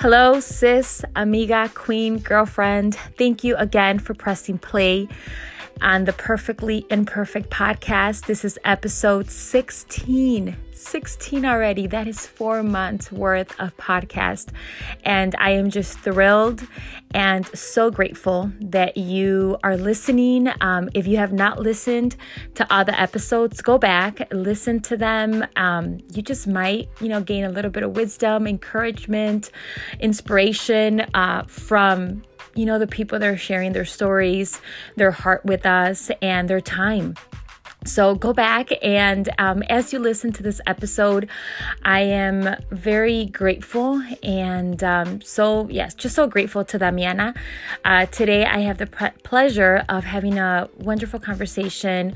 Hello, sis, amiga, queen, girlfriend. Thank you again for pressing play on the Perfectly Imperfect podcast. This is episode 16. 16 already. That is four months worth of podcast. And I am just thrilled and so grateful that you are listening. Um, if you have not listened to other episodes, go back, listen to them. Um, you just might, you know, gain a little bit of wisdom, encouragement, inspiration uh, from you know, the people that are sharing their stories, their heart with us, and their time. So go back and um, as you listen to this episode, I am very grateful and um, so, yes, just so grateful to Damiana. Uh, today, I have the pre- pleasure of having a wonderful conversation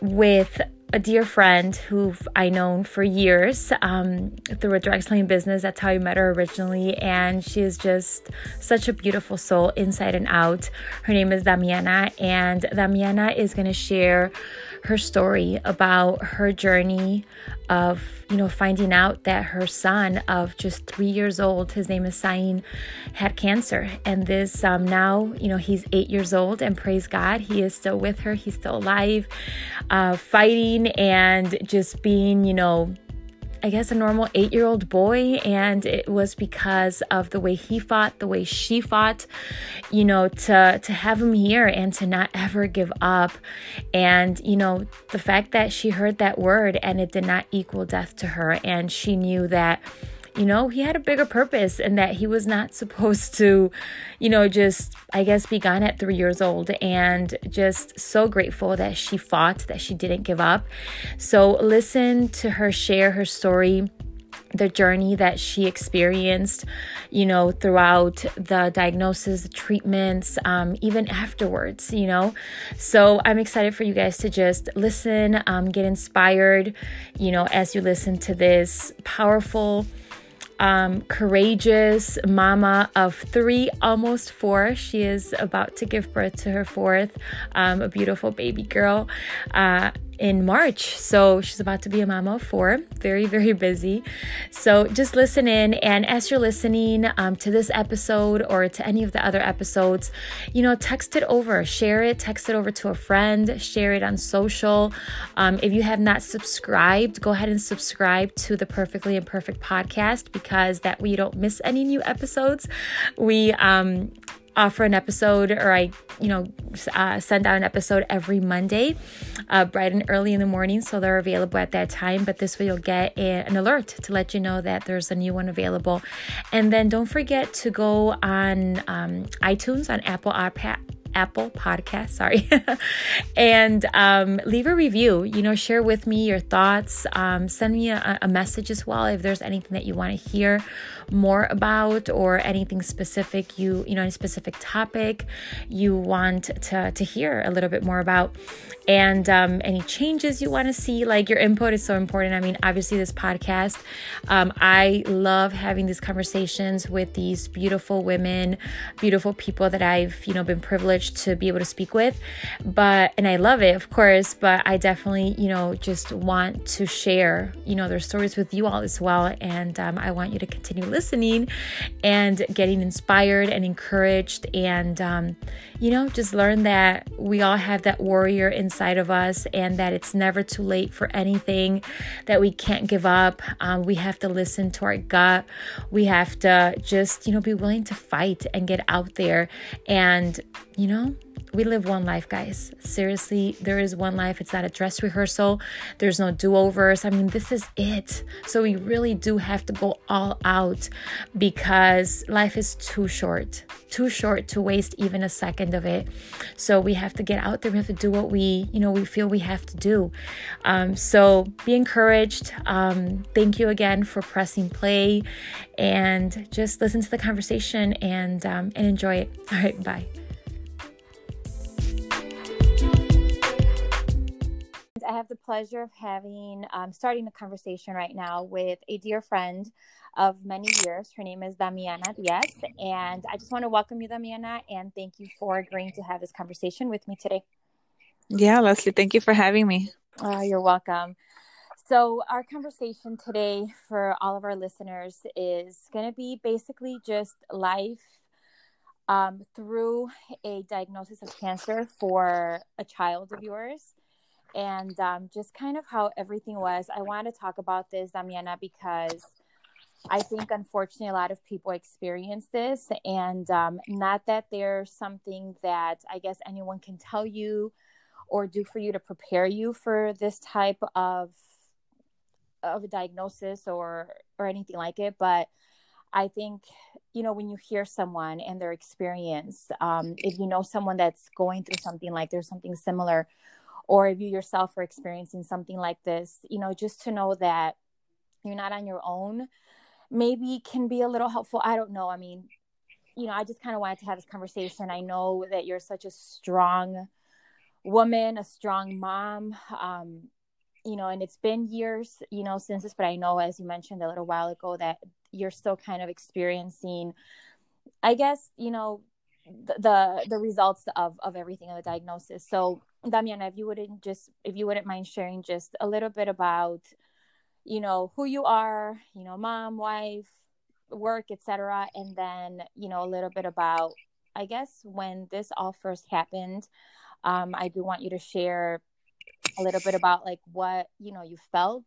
with a dear friend who I known for years um, through a direct selling business. That's how I met her originally, and she is just such a beautiful soul inside and out. Her name is Damiana, and Damiana is going to share her story about her journey of you know finding out that her son of just three years old his name is Sain had cancer. And this um, now you know he's eight years old and praise God he is still with her. He's still alive uh, fighting and just being you know I guess, a normal eight year old boy. And it was because of the way he fought, the way she fought, you know, to, to have him here and to not ever give up. And, you know, the fact that she heard that word and it did not equal death to her. And she knew that you know, he had a bigger purpose and that he was not supposed to, you know, just, I guess, be gone at three years old. And just so grateful that she fought, that she didn't give up. So listen to her share her story the journey that she experienced, you know, throughout the diagnosis, the treatments, um, even afterwards, you know. So I'm excited for you guys to just listen, um, get inspired, you know, as you listen to this powerful um, courageous mama of three, almost four. She is about to give birth to her fourth, um, a beautiful baby girl. Uh, in March. So she's about to be a mama of four, very, very busy. So just listen in. And as you're listening um, to this episode or to any of the other episodes, you know, text it over, share it, text it over to a friend, share it on social. Um, if you have not subscribed, go ahead and subscribe to the Perfectly Imperfect podcast because that way you don't miss any new episodes. We, um, offer an episode or I, you know, uh, send out an episode every Monday, uh, bright and early in the morning. So they're available at that time. But this way you'll get a, an alert to let you know that there's a new one available. And then don't forget to go on um, iTunes, on Apple iPad Apple Podcast, sorry, and um, leave a review. You know, share with me your thoughts. Um, send me a, a, message as well if there's anything that you want to hear more about or anything specific you you know any specific topic you want to to hear a little bit more about and um, any changes you want to see. Like your input is so important. I mean, obviously, this podcast, um, I love having these conversations with these beautiful women, beautiful people that I've, you know, been privileged to be able to speak with. But, and I love it, of course, but I definitely, you know, just want to share, you know, their stories with you all as well. And um, I want you to continue listening and getting inspired and encouraged and, um, you know, just learn that we all have that warrior inside of us and that it's never too late for anything, that we can't give up. Um, we have to listen to our gut. We have to just, you know, be willing to fight and get out there and, you know, we live one life, guys. Seriously, there is one life. It's not a dress rehearsal. There's no do overs. I mean, this is it. So we really do have to go all out because life is too short, too short to waste even a second of it. So we have to get out there. We have to do what we, you know, we feel we have to do. Um, so be encouraged. Um, thank you again for pressing play and just listen to the conversation and um, and enjoy it. All right, bye. Have the pleasure of having, um, starting a conversation right now with a dear friend of many years. Her name is Damiana Diaz. And I just want to welcome you, Damiana, and thank you for agreeing to have this conversation with me today. Yeah, Leslie, thank you for having me. Uh, you're welcome. So, our conversation today for all of our listeners is going to be basically just life um, through a diagnosis of cancer for a child of yours and um, just kind of how everything was. I want to talk about this, Damiana, because I think unfortunately a lot of people experience this, and um, not that there's something that I guess anyone can tell you or do for you to prepare you for this type of of a diagnosis or or anything like it but i think you know when you hear someone and their experience um, if you know someone that's going through something like there's something similar or if you yourself are experiencing something like this you know just to know that you're not on your own maybe can be a little helpful. I don't know. I mean you know i just kind of wanted to have this conversation. I know that you're such a strong woman a strong mom um, you know, and it's been years, you know, since this, but I know, as you mentioned a little while ago, that you're still kind of experiencing, I guess, you know, the the, results of of everything of the diagnosis. So, Damiana, if you wouldn't just, if you wouldn't mind sharing just a little bit about, you know, who you are, you know, mom, wife, work, etc., and then, you know, a little bit about, I guess, when this all first happened. Um, I do want you to share a little bit about like what you know you felt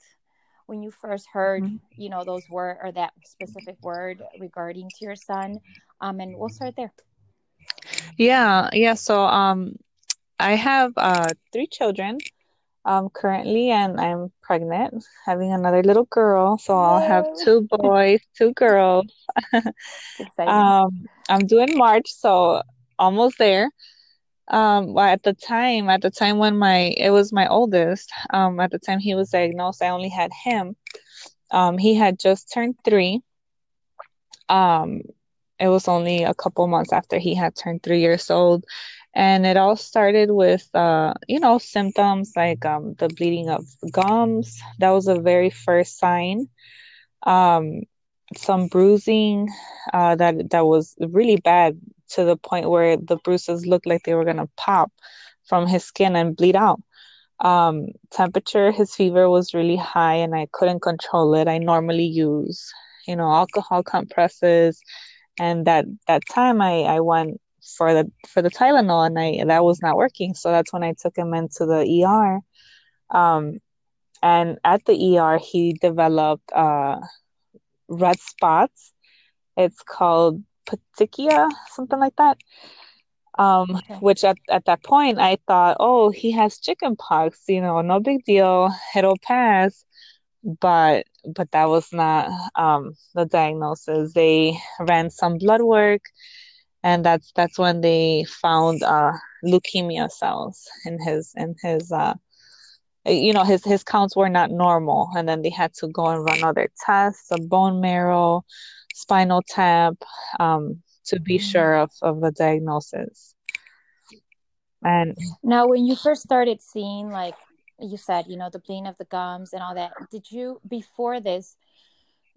when you first heard mm-hmm. you know those word or that specific word regarding to your son um and we'll start there yeah yeah so um i have uh three children um currently and i'm pregnant having another little girl so i'll have two boys two girls. Um i'm doing march so almost there. Um at the time at the time when my it was my oldest um at the time he was diagnosed i only had him. Um he had just turned three. Um it was only a couple months after he had turned three years old and it all started with uh you know symptoms like um the bleeding of gums that was a very first sign um some bruising uh that that was really bad to the point where the bruises looked like they were going to pop from his skin and bleed out. Um, temperature, his fever was really high and I couldn't control it. I normally use, you know, alcohol compresses. And that, that time I, I went for the, for the Tylenol and I, that was not working. So that's when I took him into the ER. Um, and at the ER, he developed, uh, red spots. It's called petechia, something like that. Um, okay. which at, at that point I thought, oh, he has chicken pox, you know, no big deal, it'll pass. But but that was not um, the diagnosis. They ran some blood work, and that's that's when they found uh, leukemia cells in his in his uh, you know his his counts were not normal, and then they had to go and run other tests, a bone marrow, spinal tap um, to be mm-hmm. sure of, of the diagnosis. And now, when you first started seeing, like you said, you know, the bleeding of the gums and all that, did you, before this,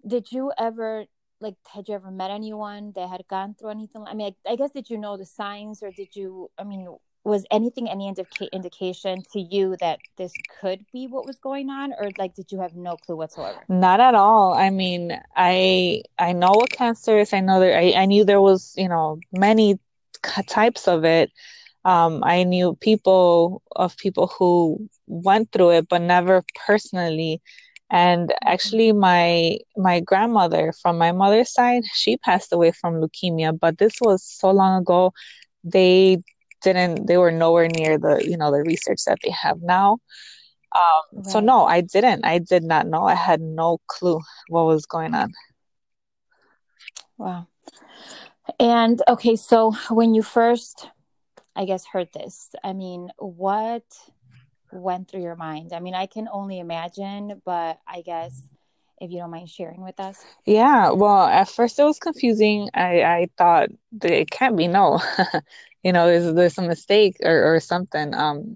did you ever, like, had you ever met anyone that had gone through anything? I mean, I, I guess, did you know the signs or did you, I mean, was anything any indica- indication to you that this could be what was going on? Or like did you have no clue whatsoever? Not at all. I mean i i know what cancer is. I know that i, I knew there was you know many types of it. Um, i knew people of people who went through it but never personally. And actually my my grandmother from my mother's side she passed away from leukemia but this was so long ago. They didn't they were nowhere near the you know the research that they have now. Um, right. so no i didn't. I did not know. I had no clue what was going on. Wow. And okay so when you first i guess heard this i mean what went through your mind? I mean i can only imagine but i guess if you don't mind sharing with us. Yeah well at first it was confusing. I i thought it can't be no. You know there's there's a mistake or, or something. Um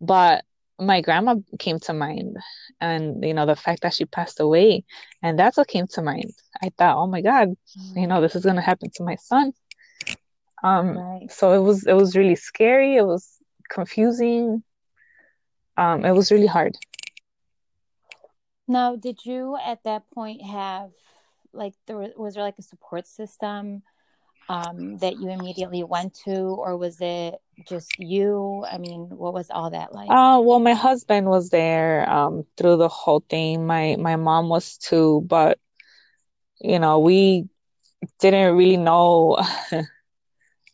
but my grandma came to mind and you know the fact that she passed away and that's what came to mind. I thought oh my god mm-hmm. you know this is going to happen to my son. Um right. so it was it was really scary. It was confusing um it was really hard Now, did you at that point have like there was, was there like a support system um, that you immediately went to, or was it just you? I mean, what was all that like? Uh, well, my husband was there um, through the whole thing. My my mom was too, but you know, we didn't really know.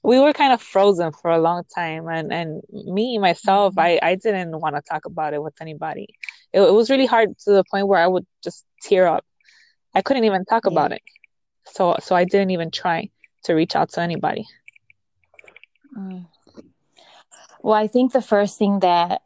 we were kind of frozen for a long time, and and me myself, Mhm. I I didn't want to talk about it with anybody. It, it was really hard to the point where I would just tear up. I couldn't even talk Yeah. about it. So so I didn't even try to reach out to anybody. Mm. Well, I think the first thing that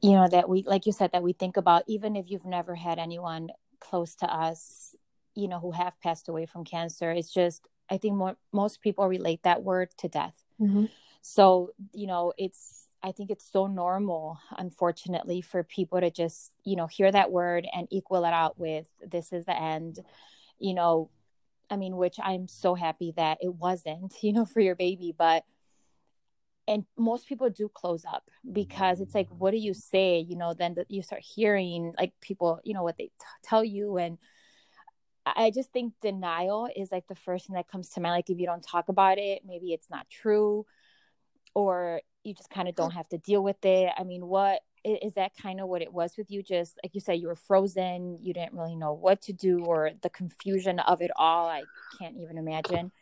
you know that we like you said that we think about even if you've never had anyone close to us you know who have passed away from cancer it's just i think more, most people relate that word to death. Mm-hmm. So you know it's i think it's so normal unfortunately for people to just you know hear that word and equal it out with this is the end you know. I mean which i'm so happy that it wasn't you know for your baby but and most people do close up because it's like what do you say? You know then you start hearing like people you know what they t- tell you and i just think denial is like the first thing that comes to mind like if you don't talk about it maybe it's not true or you just kind of don't have to deal with it. I mean what is that kind of what it was with you? Just like you said you were frozen you didn't really know what to do or the confusion of it all i can't even imagine.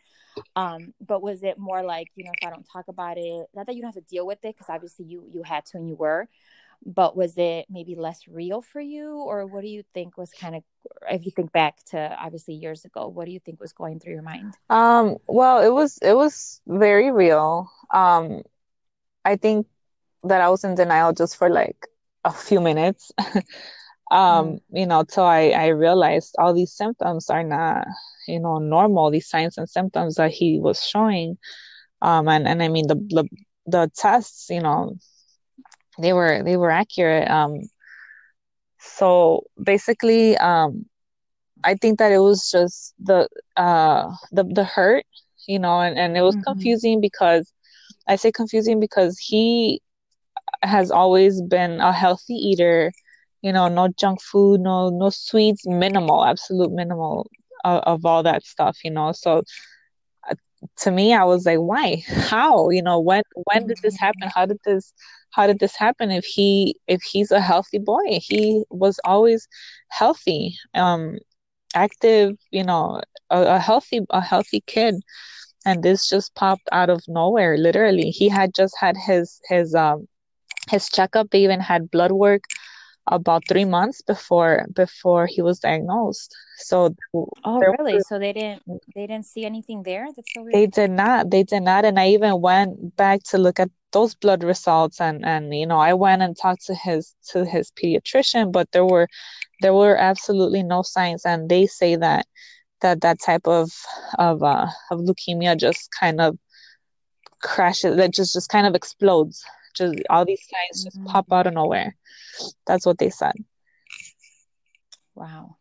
Um but was it more like you know if i don't talk about it not that you don't have to deal with it because obviously you you had to and you were but was it maybe less real for you or what do you think was kind of if you think back to obviously years ago what do you think was going through your mind Um, well, it was it was very real. Um, I think that I was in denial just for like a few minutes. um, Mm. you know, till I I realized all these symptoms are not, you know, normal, these signs and symptoms that he was showing. Um, and and I mean the the the tests, you know, they were they were accurate. Um, so basically, um, I think that it was just the uh the the hurt, you know, and and it was Mhm. confusing because I say confusing because he has always been a healthy eater, you know, no junk food, no no sweets, minimal, absolute minimal of, of all that stuff, you know. So uh, to me, I was like, why? How? You know, when when did this happen? How did this how did this happen if he if he's a healthy boy? He was always healthy, um active, you know, a, a healthy a healthy kid. And this just popped out of nowhere, literally. He had just had his his um his checkup. They even had blood work about three months before before he was diagnosed. So oh really were- so they didn't they didn't see anything there that's so weird they did not. They did not. And I even went back to look at those blood results and and you know I went and talked to his to his pediatrician, but there were there were absolutely no signs and they say that that that type of of uh of leukemia just kind of crashes that just just kind of explodes. Just all these signs just pop out of nowhere. That's what they said. Wow.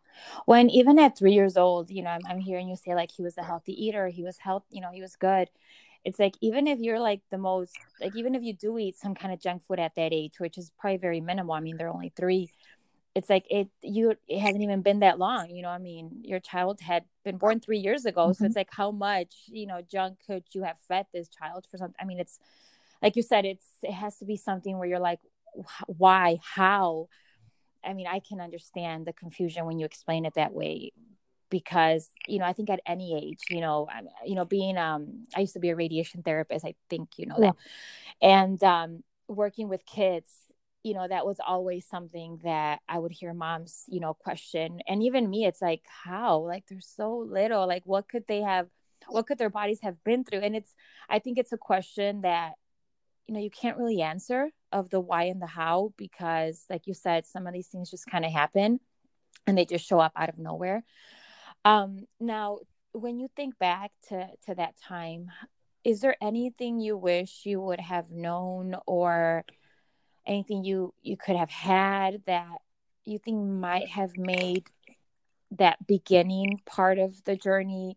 When even at three years old, you know, I'm, I'm hearing you say like he was a healthy eater, he was health, you know, he was good. It's like even if you're like the most, like even if you do eat some kind of junk food at that age, which is probably very minimal. I mean, they're only three. It's like it you it hasn't even been that long, you know. I mean, your child had been born three years ago, so Mhm. it's like how much you know junk could you have fed this child for something? I mean, it's like you said, it's it has to be something where you're like, wh- why, how? I mean, I can understand the confusion when you explain it that way because, you know, I think at any age, you know, I'm, you know, being um I used to be a radiation therapist, I think you know Yeah. that. And um working with kids, you know, that was always something that I would hear moms, you know, question. And even me, it's like, how? Like they're so little. Like what could they have what could their bodies have been through? And it's I think it's a question that you know you can't really answer of the why and the how because like you said some of these things just kind of happen and they just show up out of nowhere. Um now when you think back to to that time is there anything you wish you would have known or anything you you could have had that you think might have made that beginning part of the journey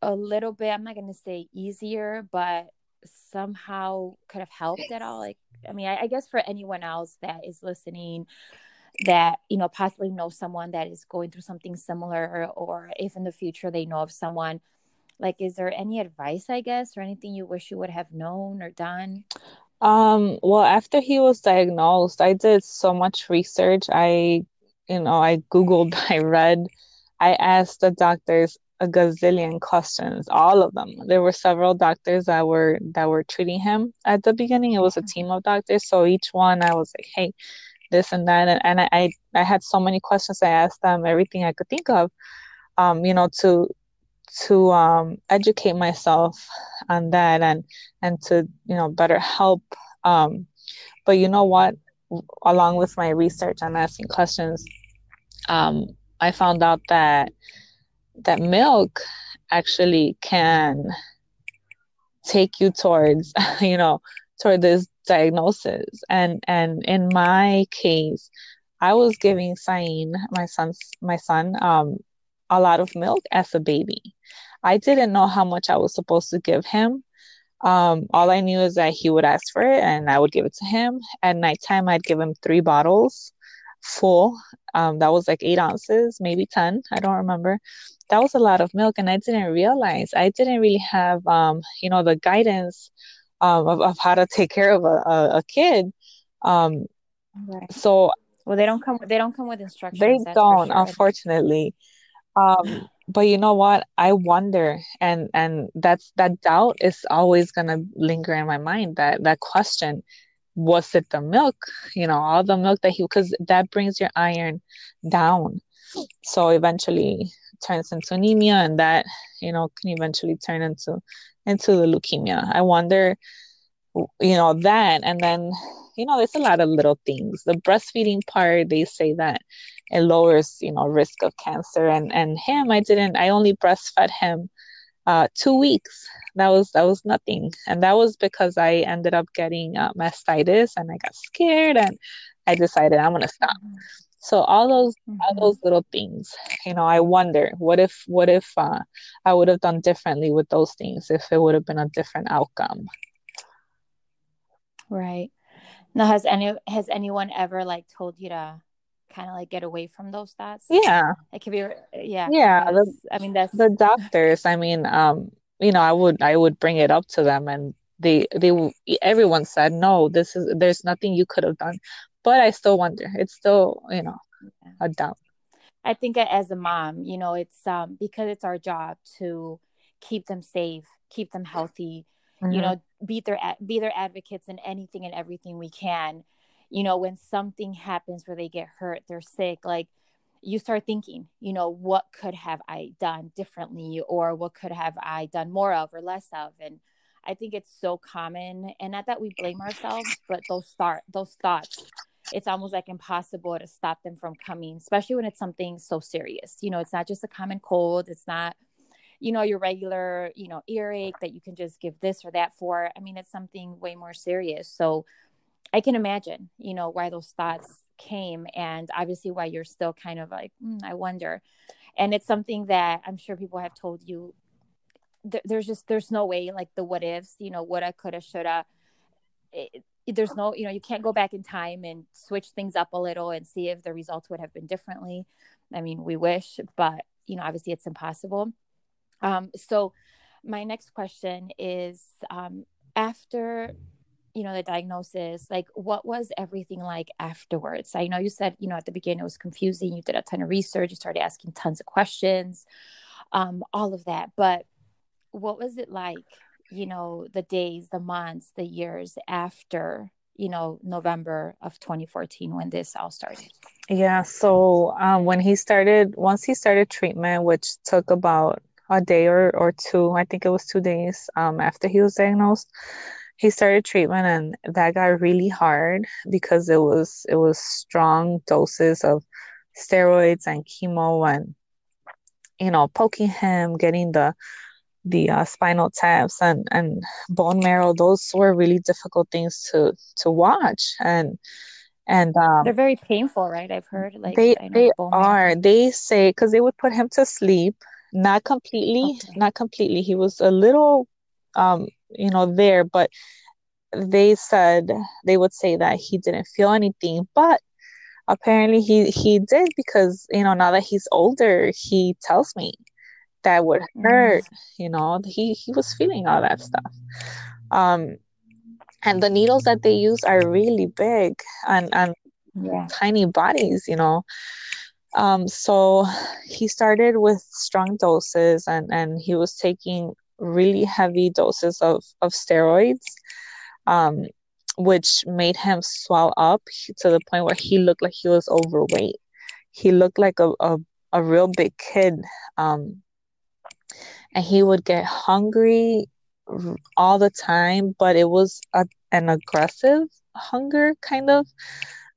a little bit i'm not going to say easier but somehow could have helped at all? Like i mean I, I guess for anyone else that is listening that you know possibly know someone that is going through something similar or, if in the future they know of someone like is there any advice i guess or anything you wish you would have known or done? Um well after he was diagnosed i did so much research. I you know i googled i read i asked the doctors a gazillion questions all of them. There were several doctors that were that were treating him. At the beginning it was a team of doctors so each one i was like hey this and that and, and I, I had so many questions. I asked them everything i could think of um you know to to um educate myself on that and and to you know better help um but you know what? Along with my research and asking questions um i found out that that milk actually can take you towards you know toward this diagnosis. And and in my case i was giving Sain, my son's my son um a lot of milk as a baby. I didn't know how much i was supposed to give him. Um, all i knew is that he would ask for it and i would give it to him. At nighttime i'd give him three bottles full. Um, that was like eight ounces maybe 10 i don't remember. That was a lot of milk and i didn't realize i didn't really have um, you know the guidance um, of, of how to take care of a, a, a kid. Um, right. so well they don't come they don't come with instructions they don't sure. unfortunately. Um, but you know what? I wonder and and that's that doubt is always gonna linger in my mind that that question was it the milk? You know all the milk that he because that brings your iron down. So eventually turns into anemia and that you know can eventually turn into into the leukemia. I wonder you know that and then you know there's a lot of little things. The breastfeeding part they say that it lowers you know risk of cancer and and him. I didn't i only breastfed him uh, two weeks. That was that was nothing. And that was because i ended up getting uh, mastitis and i got scared and i decided i'm gonna stop. So all those mm-hmm. all those little things you know i wonder what if what if uh, i would have done differently with those things if it would have been a different outcome? Right. Now has any has anyone ever like told you to kind of like get away from those thoughts yeah it could be yeah yeah the, i mean that's the doctors i mean um you know i would i would bring it up to them and they they everyone said no this is there's nothing you could have done but i still wonder it's still you know yeah. a doubt i think as a mom you know it's um because it's our job to keep them safe keep them healthy mm-hmm. you know be their be their advocates in anything and everything we can you know when something happens where they get hurt they're sick like you start thinking you know what could have i done differently or what could have i done more of or less of? And i think it's so common and not that we blame ourselves but those start those thoughts it's almost like impossible to stop them from coming especially when it's something so serious. You know it's not just a common cold it's not you know your regular you know earache that you can just give this or that for. I mean it's something way more serious. So i can imagine you know why those thoughts came and obviously why you're still kind of like mm, i wonder. And it's something that i'm sure people have told you. Th- there's just there's no way like the what ifs you know woulda coulda shoulda. There's no you know you can't go back in time and switch things up a little and see if the results would have been differently. I mean we wish but you know obviously it's impossible. Um, so my next question is um, after you know the diagnosis like what was everything like afterwards? I know you said you know at the beginning it was confusing you did a ton of research you started asking tons of questions um, all of that but what was it like you know the days the months the years after you know november of 2014 when this all started? Yeah so um, when he started once he started treatment which took about a day or, or two, I think it was two days um, after he was diagnosed, he started treatment and that got really hard because it was it was strong doses of steroids and chemo and you know poking him getting the the uh, spinal taps and and bone marrow. Those were really difficult things to to watch. And and um, they're very painful right? I've heard like they they are. They say because they would put him to sleep not completely okay. not completely. He was a little um you know there but they said they would say that he didn't feel anything but apparently he he did because you know now that he's older he tells me that would hurt mm. you know he he was feeling all that stuff um and the needles that they use are really big and and yeah. tiny bodies you know um so he started with strong doses and and he was taking really heavy doses of of steroids um which made him swell up to the point where he looked like he was overweight. He looked like a, a, a real big kid. Um, and he would get hungry all the time, but it was a, an aggressive hunger kind of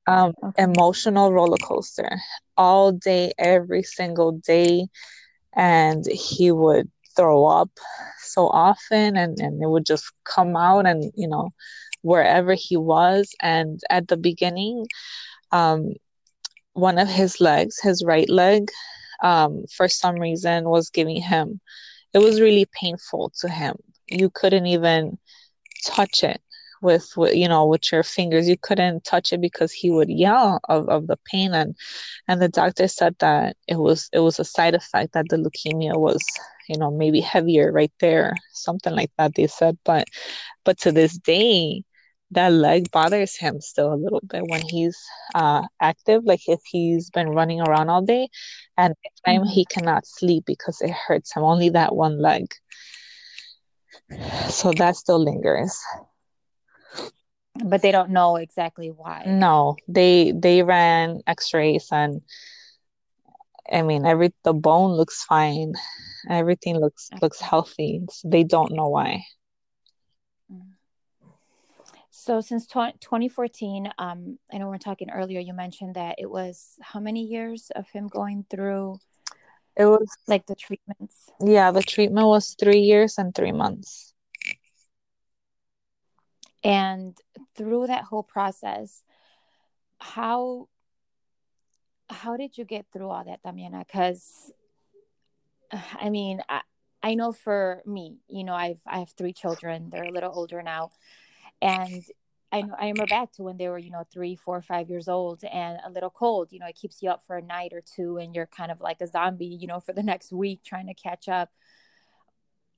um, emotional roller coaster all day, every single day. And he would throw up so often and, and it would just come out and, you know, wherever he was. And at the beginning, um, one of his legs, his right leg, um, for some reason was giving him, it was really painful to him. You couldn't even touch it with, you know with your fingers you couldn't touch it because he would yell of, of the pain and and the doctor said that it was it was a side effect that the leukemia was you know maybe heavier right there something like that they said but but to this day that leg bothers him still a little bit when he's uh, active, like if he's been running around all day, and time he mm-hmm. cannot sleep because it hurts him. Only that one leg. So that still lingers. But they don't know exactly why. No, they they ran X-rays and I mean every the bone looks fine, everything looks looks healthy. They don't know why. So since 2014, um, I know we are talking earlier. You mentioned that it was how many years of him going through? It was like the treatments. Yeah, the treatment was three years and three months. And through that whole process, how how did you get through all that, Damiana? Because I mean, I, I know for me, you know, I've I have three children. They're a little older now and I, I remember back to when they were, you know, three, four, five years old and a little cold. You know, it keeps you up for a night or two, and you're kind of like a zombie, you know, for the next week trying to catch up.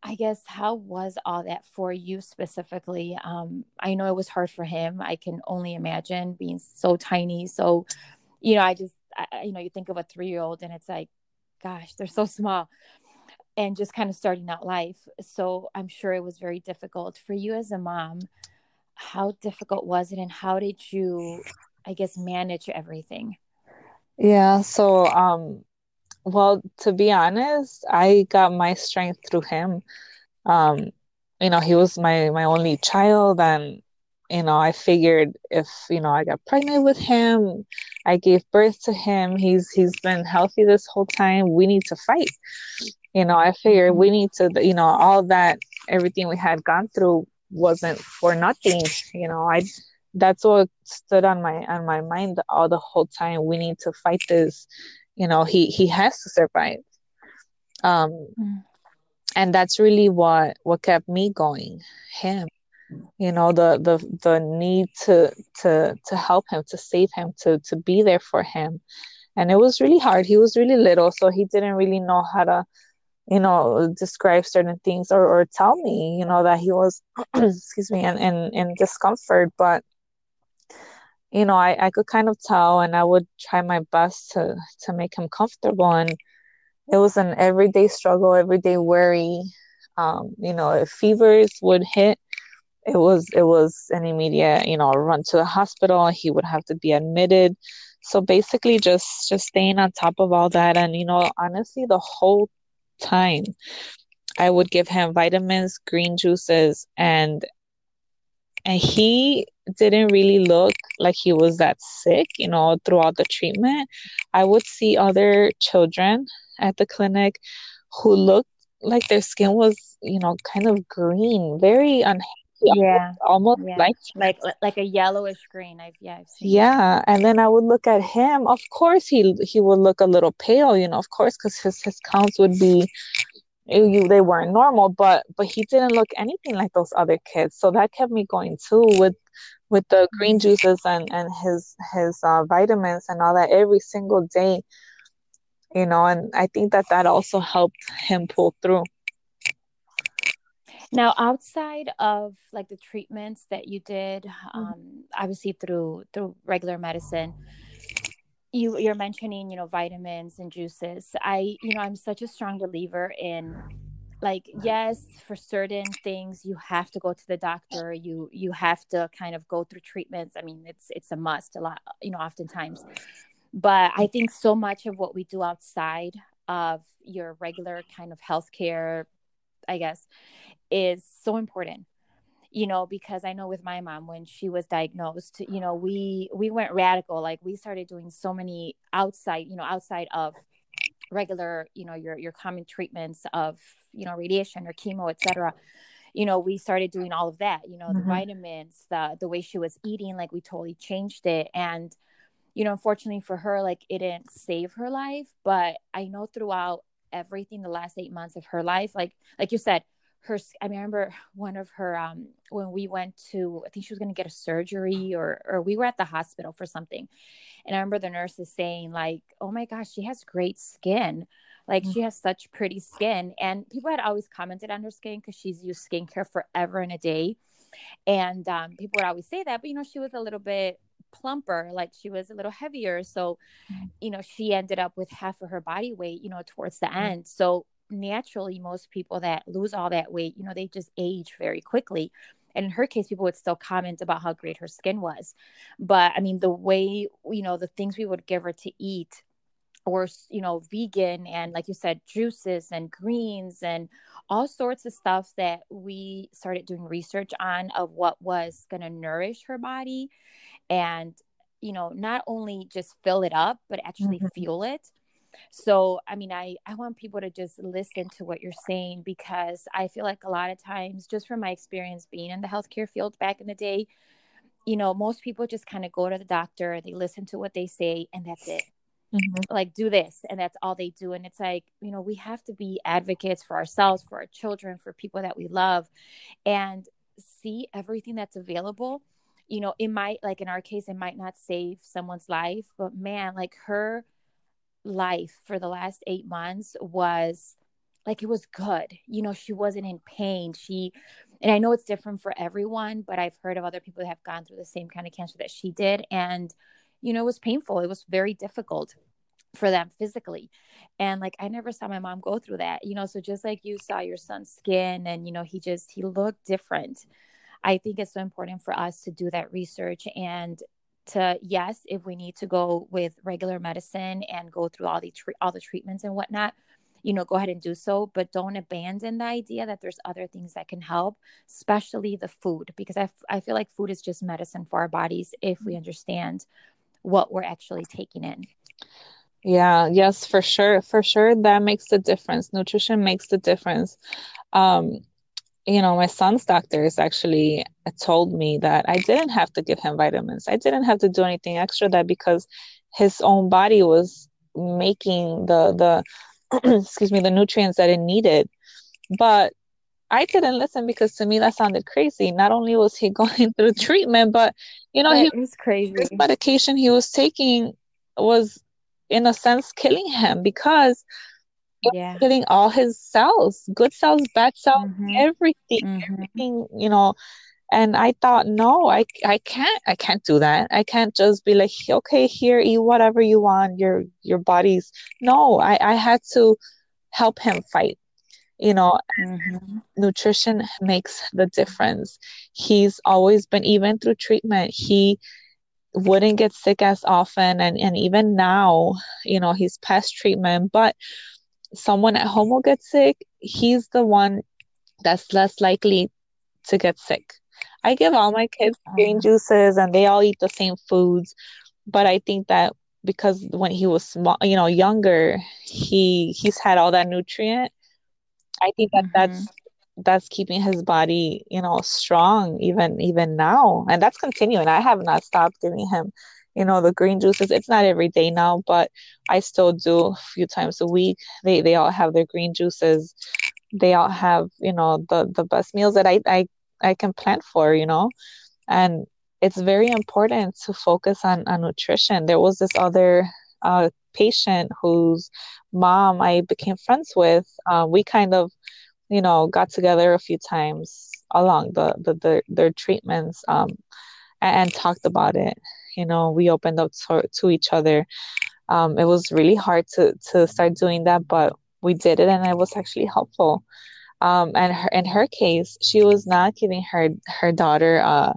I guess how was all that for you specifically? Um, I know it was hard for him. I can only imagine being so tiny. So, you know, I just, I, you know, you think of a three year old and it's like, gosh, they're so small and just kind of starting out life. So I'm sure it was very difficult for you as a mom. How difficult was it and how did you i guess manage everything? Yeah so um well to be honest i got my strength through him. Um you know he was my my only child and you know i figured if you know i got pregnant with him i gave birth to him he's he's been healthy this whole time we need to fight. You know i figured we need to you know all that everything we had gone through wasn't for nothing you know i that's what stood on my on my mind all the whole time we need to fight this you know he he has to survive. Um mm. and that's really what what kept me going him you know the the the need to to to help him to save him to to be there for him. And it was really hard. He was really little so he didn't really know how to you know describe certain things or, or tell me you know that he was excuse me in, in in discomfort. But you know I, I could kind of tell and i would try my best to to make him comfortable. And it was an everyday struggle everyday worry. Um, you know if fevers would hit it was it was an immediate you know run to the hospital he would have to be admitted so basically just just staying on top of all that and you know honestly the whole time. I would give him vitamins, green juices, and and he didn't really look like he was that sick, you know, throughout the treatment. I would see other children at the clinic who looked like their skin was, you know, kind of green, very unhealthy. Yeah, almost yeah. like like like a yellowish green. I've yeah, I've seen. Yeah, and then I would look at him. Of course, he he would look a little pale, you know. Of course, because his his counts would be you, they weren't normal but but he didn't look anything like those other kids so that kept me going too with with the green juices and and his his uh, vitamins and all that every single day you know and i think that that also helped him pull through now outside of like the treatments that you did mm-hmm. um, obviously through through regular medicine you you're mentioning you know vitamins and juices. I you know i'm such a strong believer in like yes for certain things you have to go to the doctor. You you have to kind of go through treatments. I mean it's it's a must a lot you know oftentimes. But i think so much of what we do outside of your regular kind of healthcare i guess is so important you know because i know with my mom when she was diagnosed you know we we went radical like we started doing so many outside you know outside of regular you know your your common treatments of you know radiation or chemo etc you know we started doing all of that you know mm-hmm. the vitamins the the way she was eating like we totally changed it and you know unfortunately for her like it didn't save her life but i know throughout everything the last eight months of her life like like you said her i remember one of her um when we went to i think she was going to get a surgery or or we were at the hospital for something and i remember the nurses saying like oh my gosh she has great skin like mm-hmm. she has such pretty skin and people had always commented on her skin because she's used skincare forever and a day and um, people would always say that but you know she was a little bit plumper like she was a little heavier so mm-hmm. you know she ended up with half of her body weight you know towards the mm-hmm. end so naturally most people that lose all that weight you know they just age very quickly. And in her case people would still comment about how great her skin was. But i mean the way you know the things we would give her to eat or you know vegan and like you said juices and greens and all sorts of stuff that we started doing research on of what was going to nourish her body. And you know not only just fill it up but actually mm-hmm. fuel it so i mean i i want people to just listen to what you're saying because i feel like a lot of times just from my experience being in the healthcare field back in the day you know most people just kind of go to the doctor they listen to what they say and that's it. Mm-hmm. like do this and that's all they do. And it's like you know we have to be advocates for ourselves for our children for people that we love and see everything that's available. You know it might like in our case it might not save someone's life but man like her life for the last eight months was like it was good. You know, she wasn't in pain. She, and I know it's different for everyone, but I've heard of other people that have gone through the same kind of cancer that she did. And, you know, it was painful. It was very difficult for them physically. And like, I never saw my mom go through that, you know, so just like you saw your son's skin and, you know, he just, he looked different. I think it's so important for us to do that research and to yes if we need to go with regular medicine and go through all the tre- all the treatments and whatnot you know go ahead and do so but don't abandon the idea that there's other things that can help especially the food because I, f- I feel like food is just medicine for our bodies if we understand what we're actually taking in. Yeah yes for sure for sure that makes the difference. Nutrition makes the difference. Um you know, my son's doctors actually uh, told me that I didn't have to give him vitamins. I didn't have to do anything extra that because his own body was making the the excuse me the nutrients that it needed. But I didn't listen because to me that sounded crazy. Not only was he going through treatment, but you know, that he was crazy. This medication he was taking was in a sense killing him because yeah. killing all his cells, good cells, bad cells, mm-hmm. everything, mm-hmm. everything, you know. And I thought, no, I, I can't, I can't do that. I can't just be like, okay, here, eat whatever you want. Your, your body's no. I, I had to help him fight. You know, mm-hmm. nutrition makes the difference. He's always been, even through treatment, he wouldn't get sick as often, and and even now, you know, he's past treatment, but someone at home will get sick, he's the one that's less likely to get sick. I give all my kids green juices and they all eat the same foods, but I think that because when he was small, you know, younger, he he's had all that nutrient. I think that mm-hmm. that's that's keeping his body, you know, strong even even now, and that's continuing. I have not stopped giving him you know the green juices it's not every day now but i still do a few times a week they they all have their green juices they all have you know the the best meals that i i, I can plan for you know and it's very important to focus on, on nutrition. There was this other uh, patient whose mom I became friends with. Uh, we kind of, you know, got together a few times along the, the, the their treatments um, and, and, talked about it. You know, we opened up to, to each other. Um, it was really hard to, to start doing that, but we did it and it was actually helpful. Um, and her, in her case, she was not giving her her daughter, uh,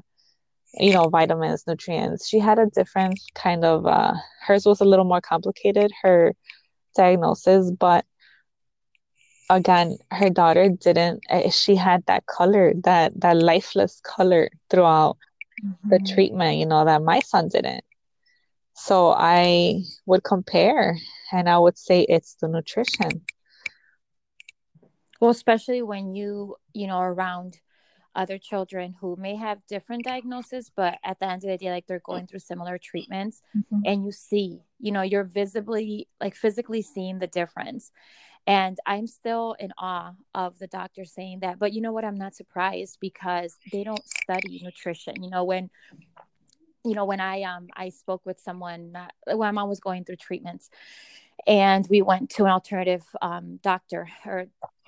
you know, vitamins, nutrients. She had a different kind of. Uh, hers was a little more complicated. Her diagnosis, but again, her daughter didn't. Eh, she had that color, that that lifeless color throughout mm-hmm. the treatment. You know that my son didn't. So I would compare, and I would say it's the nutrition. Well, especially when you, you know, around other children who may have different diagnoses, but at the end of the day, like they're going through similar treatments, mm-hmm. and you see, you know, you're visibly, like physically seeing the difference. And I'm still in awe of the doctor saying that. But you know what? I'm not surprised because they don't study nutrition. You know, when you know when i um i spoke with someone uh, when my mom was going through treatments and we went to an alternative um, doctor or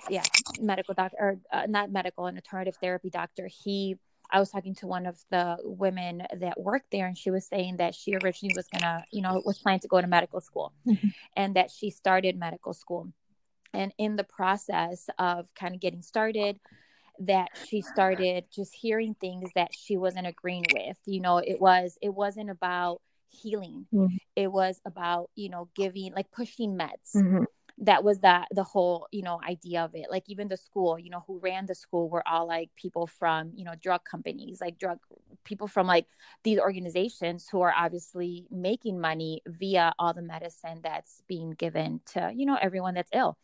yeah medical doctor or uh, not medical an alternative therapy doctor he i was talking to one of the women that worked there and she was saying that she originally was gonna you know was planning to go to medical school mm-hmm. and that she started medical school and in the process of kind of getting started that she started just hearing things that she wasn't agreeing with you know it was it wasn't about healing mm-hmm. it was about you know giving like pushing meds mm-hmm. That was that the whole you know idea of it. Like even the school you know who ran the school were all like people from you know drug companies like drug people from like these organizations who are obviously making money via all the medicine that's being given to you know everyone that's ill.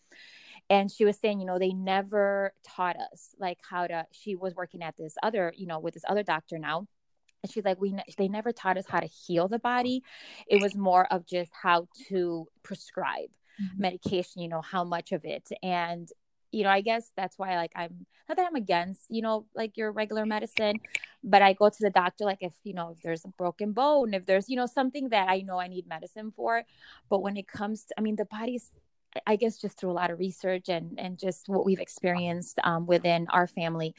And she was saying you know they never taught us like how to she was working at this other you know with this other doctor now. And she's like we they never taught us how to heal the body. It was more of just how to prescribe mm-hmm. medication you know how much of it and you know i guess that's why like i'm not that i'm against you know like your regular medicine but i go to the doctor like if you know if there's a broken bone if there's you know something that i know i need medicine for but when it comes to i mean the body's I guess just through a lot of research and and just what we've experienced um, within our family,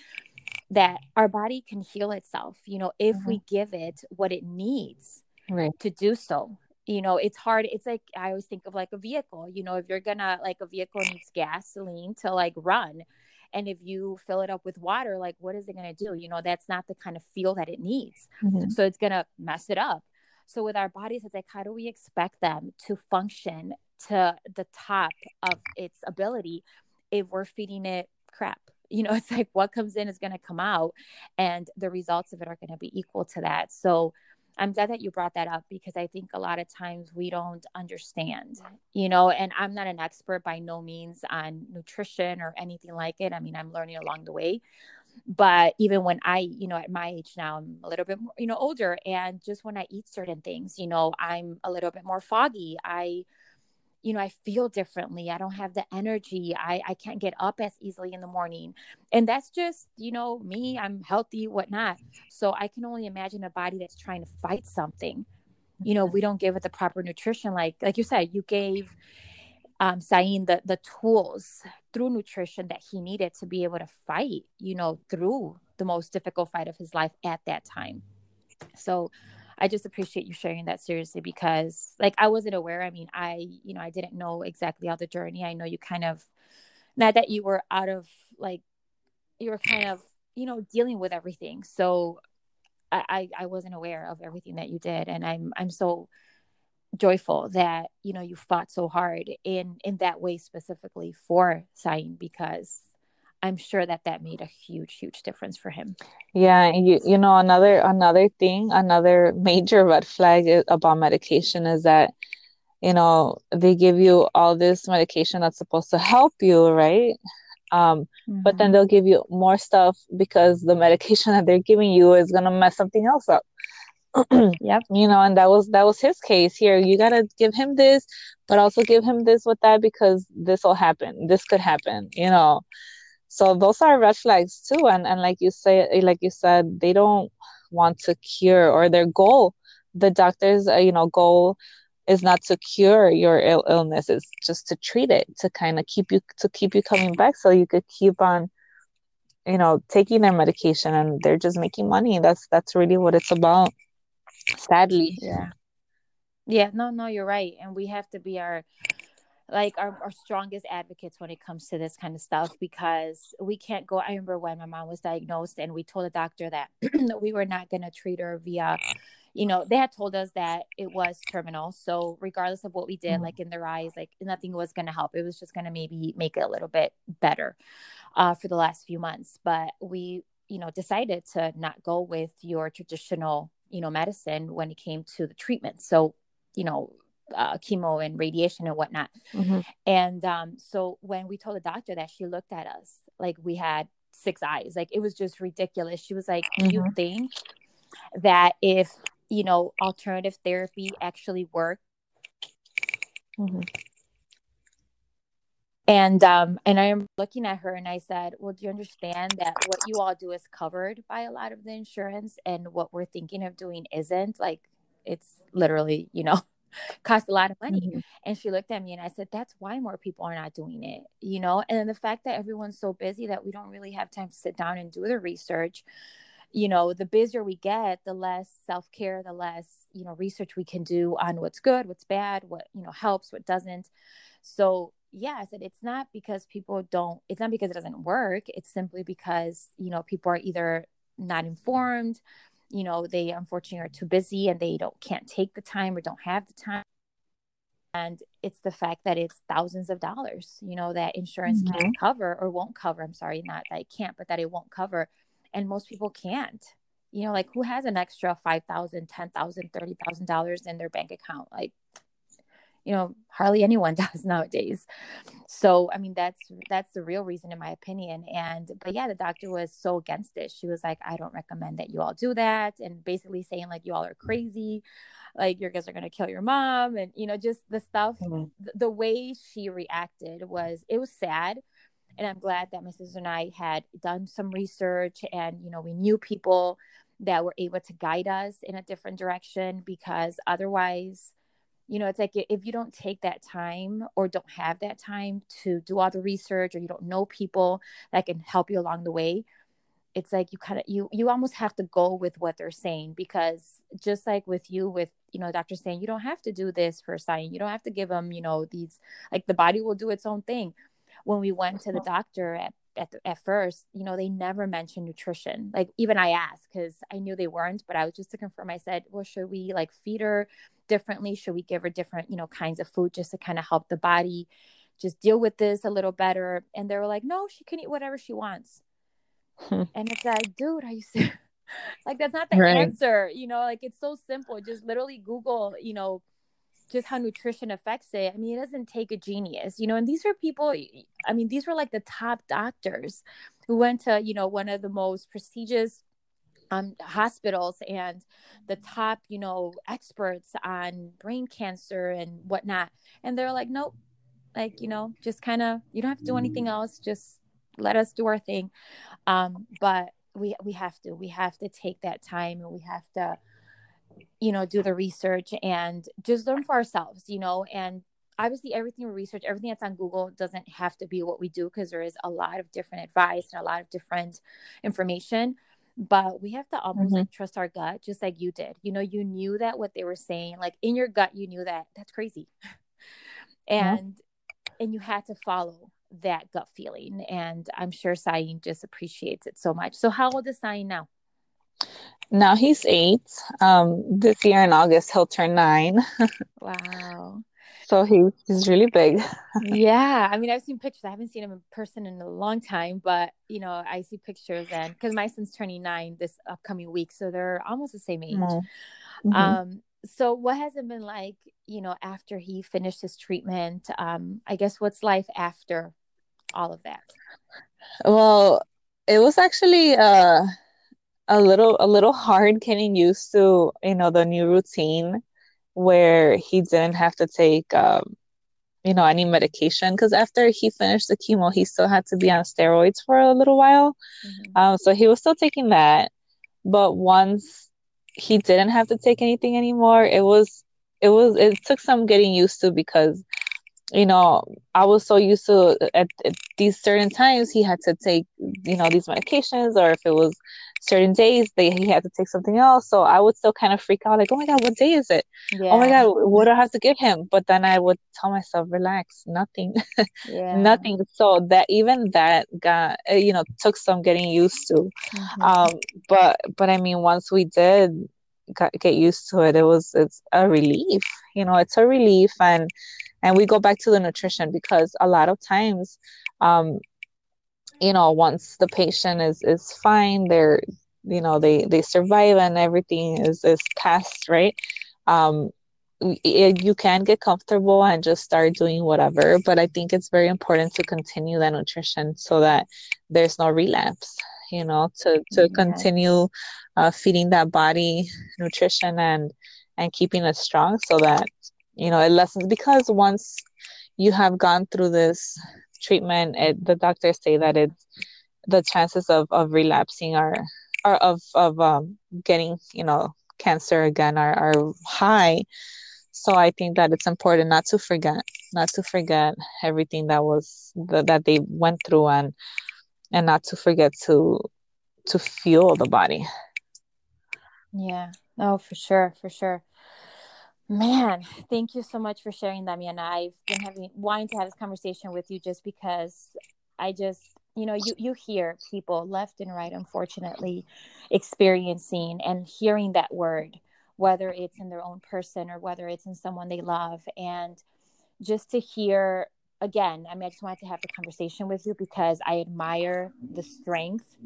that our body can heal itself. You know, if mm-hmm. we give it what it needs right. to do so. You know, it's hard. It's like I always think of like a vehicle. You know, if you're gonna like a vehicle needs gasoline to like run, and if you fill it up with water, like what is it gonna do? You know, that's not the kind of fuel that it needs. Mm-hmm. So it's gonna mess it up. So with our bodies, it's like how do we expect them to function to the top of its ability if we're feeding it crap you know it's like what comes in is going to come out and the results of it are going to be equal to that so i'm glad that you brought that up because i think a lot of times we don't understand you know and i'm not an expert by no means on nutrition or anything like it. I mean i'm learning along the way but even when i you know at my age now i'm a little bit more you know older and just when i eat certain things you know i'm a little bit more foggy. I you know, I feel differently. I don't have the energy. I, I can't get up as easily in the morning. And that's just, you know, me. I'm healthy, whatnot. So I can only imagine a body that's trying to fight something. You know, we don't give it the proper nutrition. Like, like you said, you gave um, Sain the, the tools through nutrition that he needed to be able to fight, you know, through the most difficult fight of his life at that time. So I just appreciate you sharing that seriously because like I wasn't aware. I mean, I, you know, I didn't know exactly all the journey. I know you kind of not that you were out of like you were kind of, you know, dealing with everything. So I, I wasn't aware of everything that you did. And I'm I'm so joyful that, you know, you fought so hard in in that way specifically for Sain because I'm sure that that made a huge, huge difference for him. Yeah, you you know another another thing, another major red flag about medication is that you know they give you all this medication that's supposed to help you, right? Um, mm-hmm. But then mm-hmm. they'll give you more stuff because the medication that they're giving you is gonna mess something else up. yep. You know, and that was that was his case here. You gotta give him this, but also give him this with that because this will happen. This could happen. You know so those are red flags too and and like you say like you said they don't want to cure or their goal the doctor's uh, you know goal is not to cure your Ill- illness it's just to treat it to kind of keep you to keep you coming back so you could keep on you know taking their medication and they're just making money. That's that's really what it's about sadly. Yeah. Yeah no no you're right and we have to be our like our, our strongest advocates when it comes to this kind of stuff because we can't go i remember when my mom was diagnosed and we told the doctor that we were not going to treat her via you know they had told us that it was terminal. So regardless of what we did mm-hmm. like in their eyes like nothing was going to help. It was just going to maybe make it a little bit better uh, for the last few months. But we you know decided to not go with your traditional you know medicine when it came to the treatment. So you know uh, chemo and radiation and whatnot. Mm-hmm. And um, so when we told the doctor that, she looked at us like we had six eyes. Like it was just ridiculous. She was like, mm-hmm. "You think that if you know alternative therapy actually worked?" Mm-hmm. And um, and I am looking at her and I said, "Well, do you understand that what you all do is covered by a lot of the insurance, and what we're thinking of doing isn't? Like, it's literally, you know." cost a lot of money. Mm-hmm. And she looked at me and I said, That's why more people are not doing it, you know? And the fact that everyone's so busy that we don't really have time to sit down and do the research. You know, the busier we get, the less self care, the less, you know, research we can do on what's good, what's bad, what, you know, helps, what doesn't. So, yeah, I said it's not because people don't, it's not because it doesn't work. It's simply because, you know, people are either not informed you know they unfortunately are too busy and they don't can't take the time or don't have the time. And it's the fact that it's thousands of dollars you know that insurance mm-hmm. can't cover or won't cover. I'm sorry not that it can't but that it won't cover. And most people can't. You know like who has an extra five thousand ten thousand thirty thousand dollars in their bank account? Like you know hardly anyone does nowadays. So i mean that's that's the real reason in my opinion. And but yeah the doctor was so against it. She was like i don't recommend that you all do that and basically saying like you all are crazy. Like your guys are going to kill your mom and you know just the stuff mm-hmm. th- the way she reacted was it was sad. And i'm glad that mrs and i had done some research and you know we knew people that were able to guide us in a different direction because otherwise you know it's like if you don't take that time or don't have that time to do all the research or you don't know people that can help you along the way it's like you kind of you you almost have to go with what they're saying because just like with you with you know doctors saying you don't have to do this for a sign you don't have to give them you know these like the body will do its own thing when we went to the uh-huh. doctor at at, the, at first, you know, they never mentioned nutrition. Like even I asked because I knew they weren't, but I was just to confirm. I said, well, should we like feed her differently? Should we give her different, you know, kinds of food just to kind of help the body just deal with this a little better? And they were like, no, she can eat whatever she wants. Hmm. and it's like, dude, are you serious? like that's not the right. answer, you know, like it's so simple. Just literally Google, you know, just how nutrition affects it. I mean, it doesn't take a genius, you know, and these are people, I mean, these were like the top doctors who went to, you know, one of the most prestigious um, hospitals and the top, you know, experts on brain cancer and whatnot. And they're like, nope, like, you know, just kind of, you don't have to do anything else. Just let us do our thing. Um, but we, we have to, we have to take that time and we have to, you know, do the research and just learn for ourselves, you know, and obviously everything we research, everything that's on Google doesn't have to be what we do because there is a lot of different advice and a lot of different information but we have to almost mm-hmm. like trust our gut just like you did. You know you knew that what they were saying like in your gut you knew that. That's crazy. And yeah. and you had to follow that gut feeling and i'm sure Saeed just appreciates it so much. So how old is Saeed now? Now he's eight. Um this year in august he'll turn nine. Wow so he, he's really big. yeah. I mean, I've seen pictures. I haven't seen him in person in a long time, but you know, I see pictures and because my son's turning nine this upcoming week, so they're almost the same age. Mm-hmm. Um, so what has it been like, you know, after he finished his treatment? Um, I guess what's life after all of that? Well, it was actually uh a little a little hard getting used to, you know, the new routine where he didn't have to take um, you know any medication because after he finished the chemo he still had to be on steroids for a little while mm-hmm. um, so he was still taking that but once he didn't have to take anything anymore it was it was it took some getting used to because you know i was so used to at, at, these certain times he had to take you know these medications or if it was certain days they he had to take something else so i would still kind of freak out like oh my god what day is it yeah. oh my god what do i have to give him but then i would tell myself relax nothing yeah. nothing so that even that got uh, you know took some getting used to mm-hmm. um but but i mean once we did got, get used to it it was it's a relief you know it's a relief and and we go back to the nutrition because a lot of times um you know once the patient is is fine they're you know they they survive and everything is is passed right? Um it, you can get comfortable and just start doing whatever but i think it's very important to continue that nutrition so that there's no relapse you know to to continue uh, feeding that body nutrition and and keeping it strong so that you know it lessens because once you have gone through this treatment it, the doctors say that it's the chances of, of relapsing are are of of um, getting you know cancer again are, are high. So i think that it's important not to forget not to forget everything that was the, that they went through and and not to forget to to fuel the body. Yeah. Oh for sure for sure Man, thank you so much for sharing that, Miana. I've been having wanting to have this conversation with you just because I just, you know, you you hear people left and right, unfortunately, experiencing and hearing that word, whether it's in their own person or whether it's in someone they love, and just to hear again. I mean, I just wanted to have the conversation with you because I admire the strength.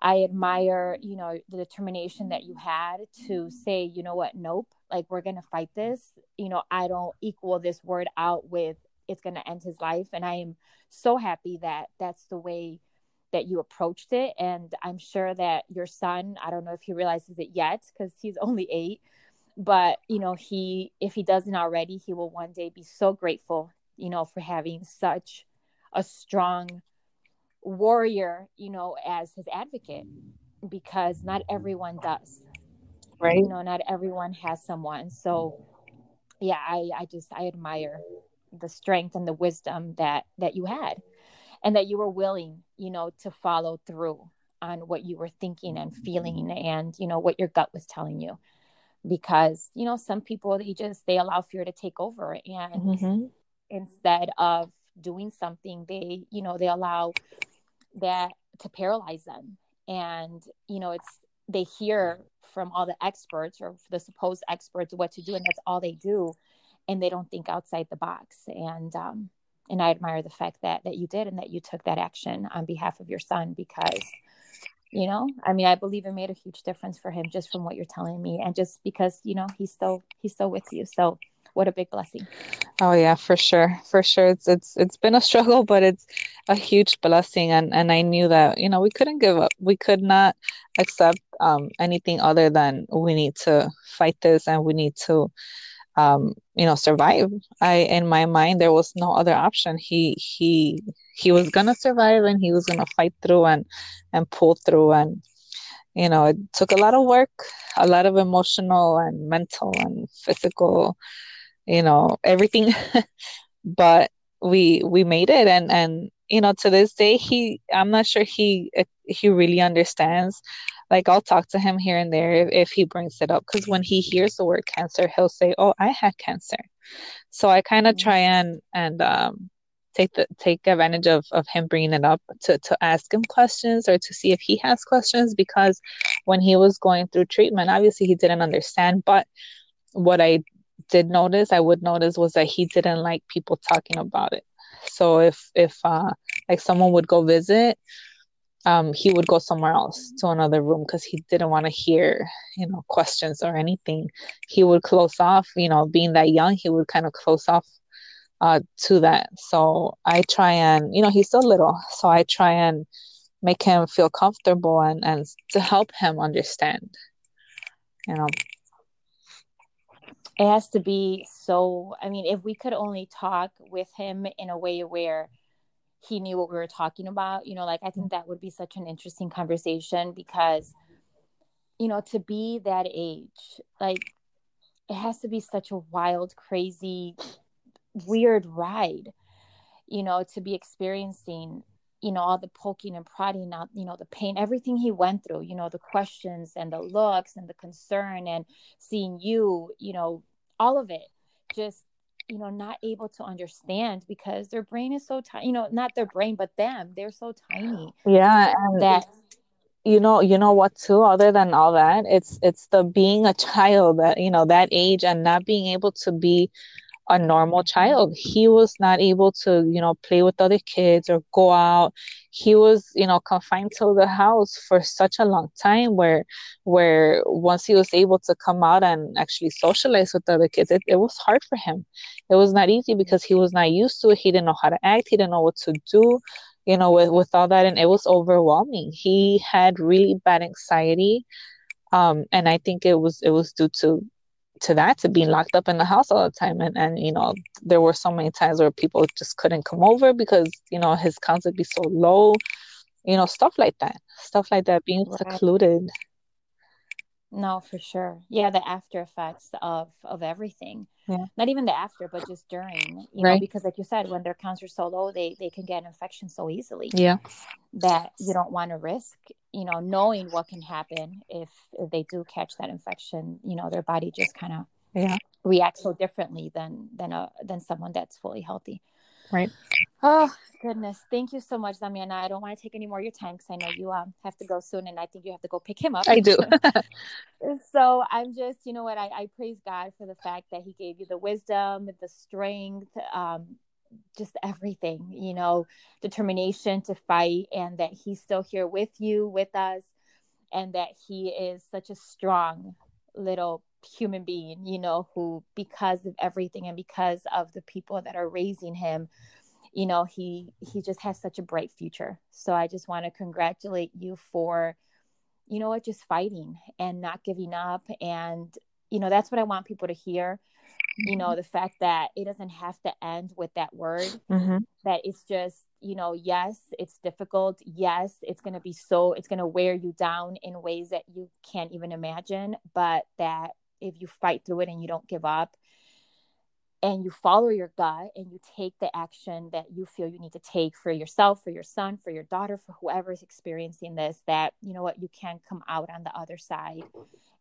I admire, you know, the determination that you had to say, you know what, nope like we're gonna fight this. You know i don't equal this word out with it's gonna end his life. And i am so happy that that's the way that you approached it. And i'm sure that your son i don't know if he realizes it yet because he's only eight but you know he if he doesn't already he will one day be so grateful you know for having such a strong warrior you know as his advocate because not everyone does. Right. You know not everyone has someone. So yeah i i just i admire the strength and the wisdom that that you had and that you were willing you know to follow through on what you were thinking and feeling and you know what your gut was telling you. Because you know some people they just they allow fear to take over and mm-hmm. instead of doing something they you know they allow that to paralyze them. And you know it's they hear from all the experts or the supposed experts what to do and that's all they do. And they don't think outside the box. And um and i admire the fact that that you did and that you took that action on behalf of your son because you know i mean i believe it made a huge difference for him just from what you're telling me and just because you know he's still he's still with you. So what a big blessing. Oh yeah for sure for sure. It's it's it's been a struggle but it's a huge blessing and and i knew that you know we couldn't give up. We could not accept um, anything other than we need to fight this and we need to um, you know survive. I in my mind there was no other option. He he he was gonna survive and he was gonna fight through and and pull through. And you know it took a lot of work a lot of emotional and mental and physical you know everything but we we made it. And and you know to this day he i'm not sure he he really understands. Like i'll talk to him here and there if, if he brings it up. Because when he hears the word cancer he'll say oh i had cancer. So i kind of mm-hmm. try and and um take the take advantage of of him bringing it up to to ask him questions or to see if he has questions because when he was going through treatment obviously he didn't understand but what i did notice, I would notice was that he didn't like people talking about it. So if if uh, like someone would go visit, um, he would go somewhere else to another room because he didn't want to hear you know questions or anything. He would close off. You know, being that young, he would kind of close off uh, to that. So I try and you know he's so little, so I try and make him feel comfortable and and to help him understand. You know it has to be so i mean if we could only talk with him in a way where he knew what we were talking about you know like i think that would be such an interesting conversation because you know, to be that age, like it has to be such a wild, crazy, weird ride, you know, to be experiencing, you know, all the poking and prodding out, you know, the pain, everything he went through, you know, the questions and the looks and the concern and seeing you, you know, all of it just you know not able to understand because their brain is so tiny you know not their brain but them they're so tiny yeah and that you know you know what too other than all that it's it's the being a child that you know that age and not being able to be a normal child. He was not able to you know play with other kids or go out. He was you know confined to the house for such a long time where where once he was able to come out and actually socialize with other kids it, it was hard for him. It was not easy because he was not used to it. He didn't know how to act. He didn't know what to do you know with, with all that. And it was overwhelming. He had really bad anxiety um, and i think it was it was due to to that to being locked up in the house all the time. And and you know there were so many times where people just couldn't come over because you know his counts would be so low you know stuff like that stuff like that being right. secluded. No for sure. Yeah the after effects of of everything yeah. not even the after but just during you right. know because like you said when their counts are so low they they can get an infection so easily yeah that you don't want to risk you know knowing what can happen if if they do catch that infection you know their body just kind of yeah reacts so differently than than a than someone that's fully healthy right. Oh goodness. Thank you so much Damiana. i don't want to take any more of your time because i know you um have to go soon and i think you have to go pick him up. I do. So i'm just you know what? I, I praise god for the fact that he gave you the wisdom the strength um just everything, you know, determination to fight, and that he's still here with you, with us, and that he is such a strong little human being, you know, who, because of everything and because of the people that are raising him, you know, he he just has such a bright future. So I just want to congratulate you for, you know what, just fighting and not giving up. And, you know, that's what I want people to hear you know mm-hmm. the fact that it doesn't have to end with that word mm-hmm. that it's just you know yes it's difficult yes it's going to be so it's going to wear you down in ways that you can't even imagine but that if you fight through it and you don't give up and you follow your gut and you take the action that you feel you need to take for yourself for your son for your daughter for whoever is experiencing this that you know what you can come out on the other side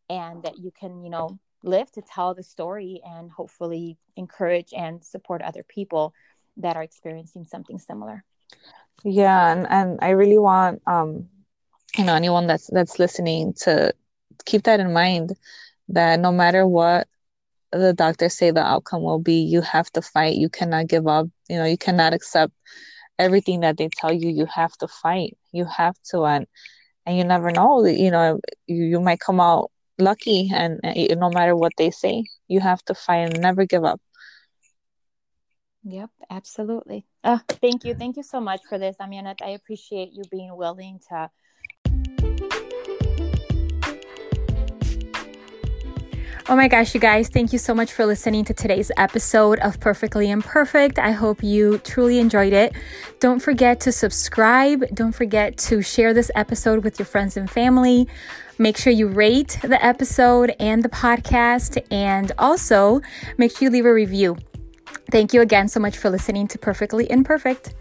and that you can you know live to tell the story and hopefully encourage and support other people that are experiencing something similar. Yeah and, and i really want um you know anyone that's that's listening to keep that in mind that no matter what the doctors say the outcome will be you have to fight. You cannot give up. You know you cannot accept everything that they tell you. You have to fight. You have to and and you never know. You know you, you might come out lucky and uh, no matter what they say you have to fight and never give up. Yep absolutely. Uh, thank you. Thank you so much for this mean i appreciate you being willing to Oh my gosh, you guys, thank you so much for listening to today's episode of Perfectly Imperfect. I hope you truly enjoyed it. Don't forget to subscribe. Don't forget to share this episode with your friends and family. Make sure you rate the episode and the podcast, and also make sure you leave a review. Thank you again so much for listening to Perfectly Imperfect.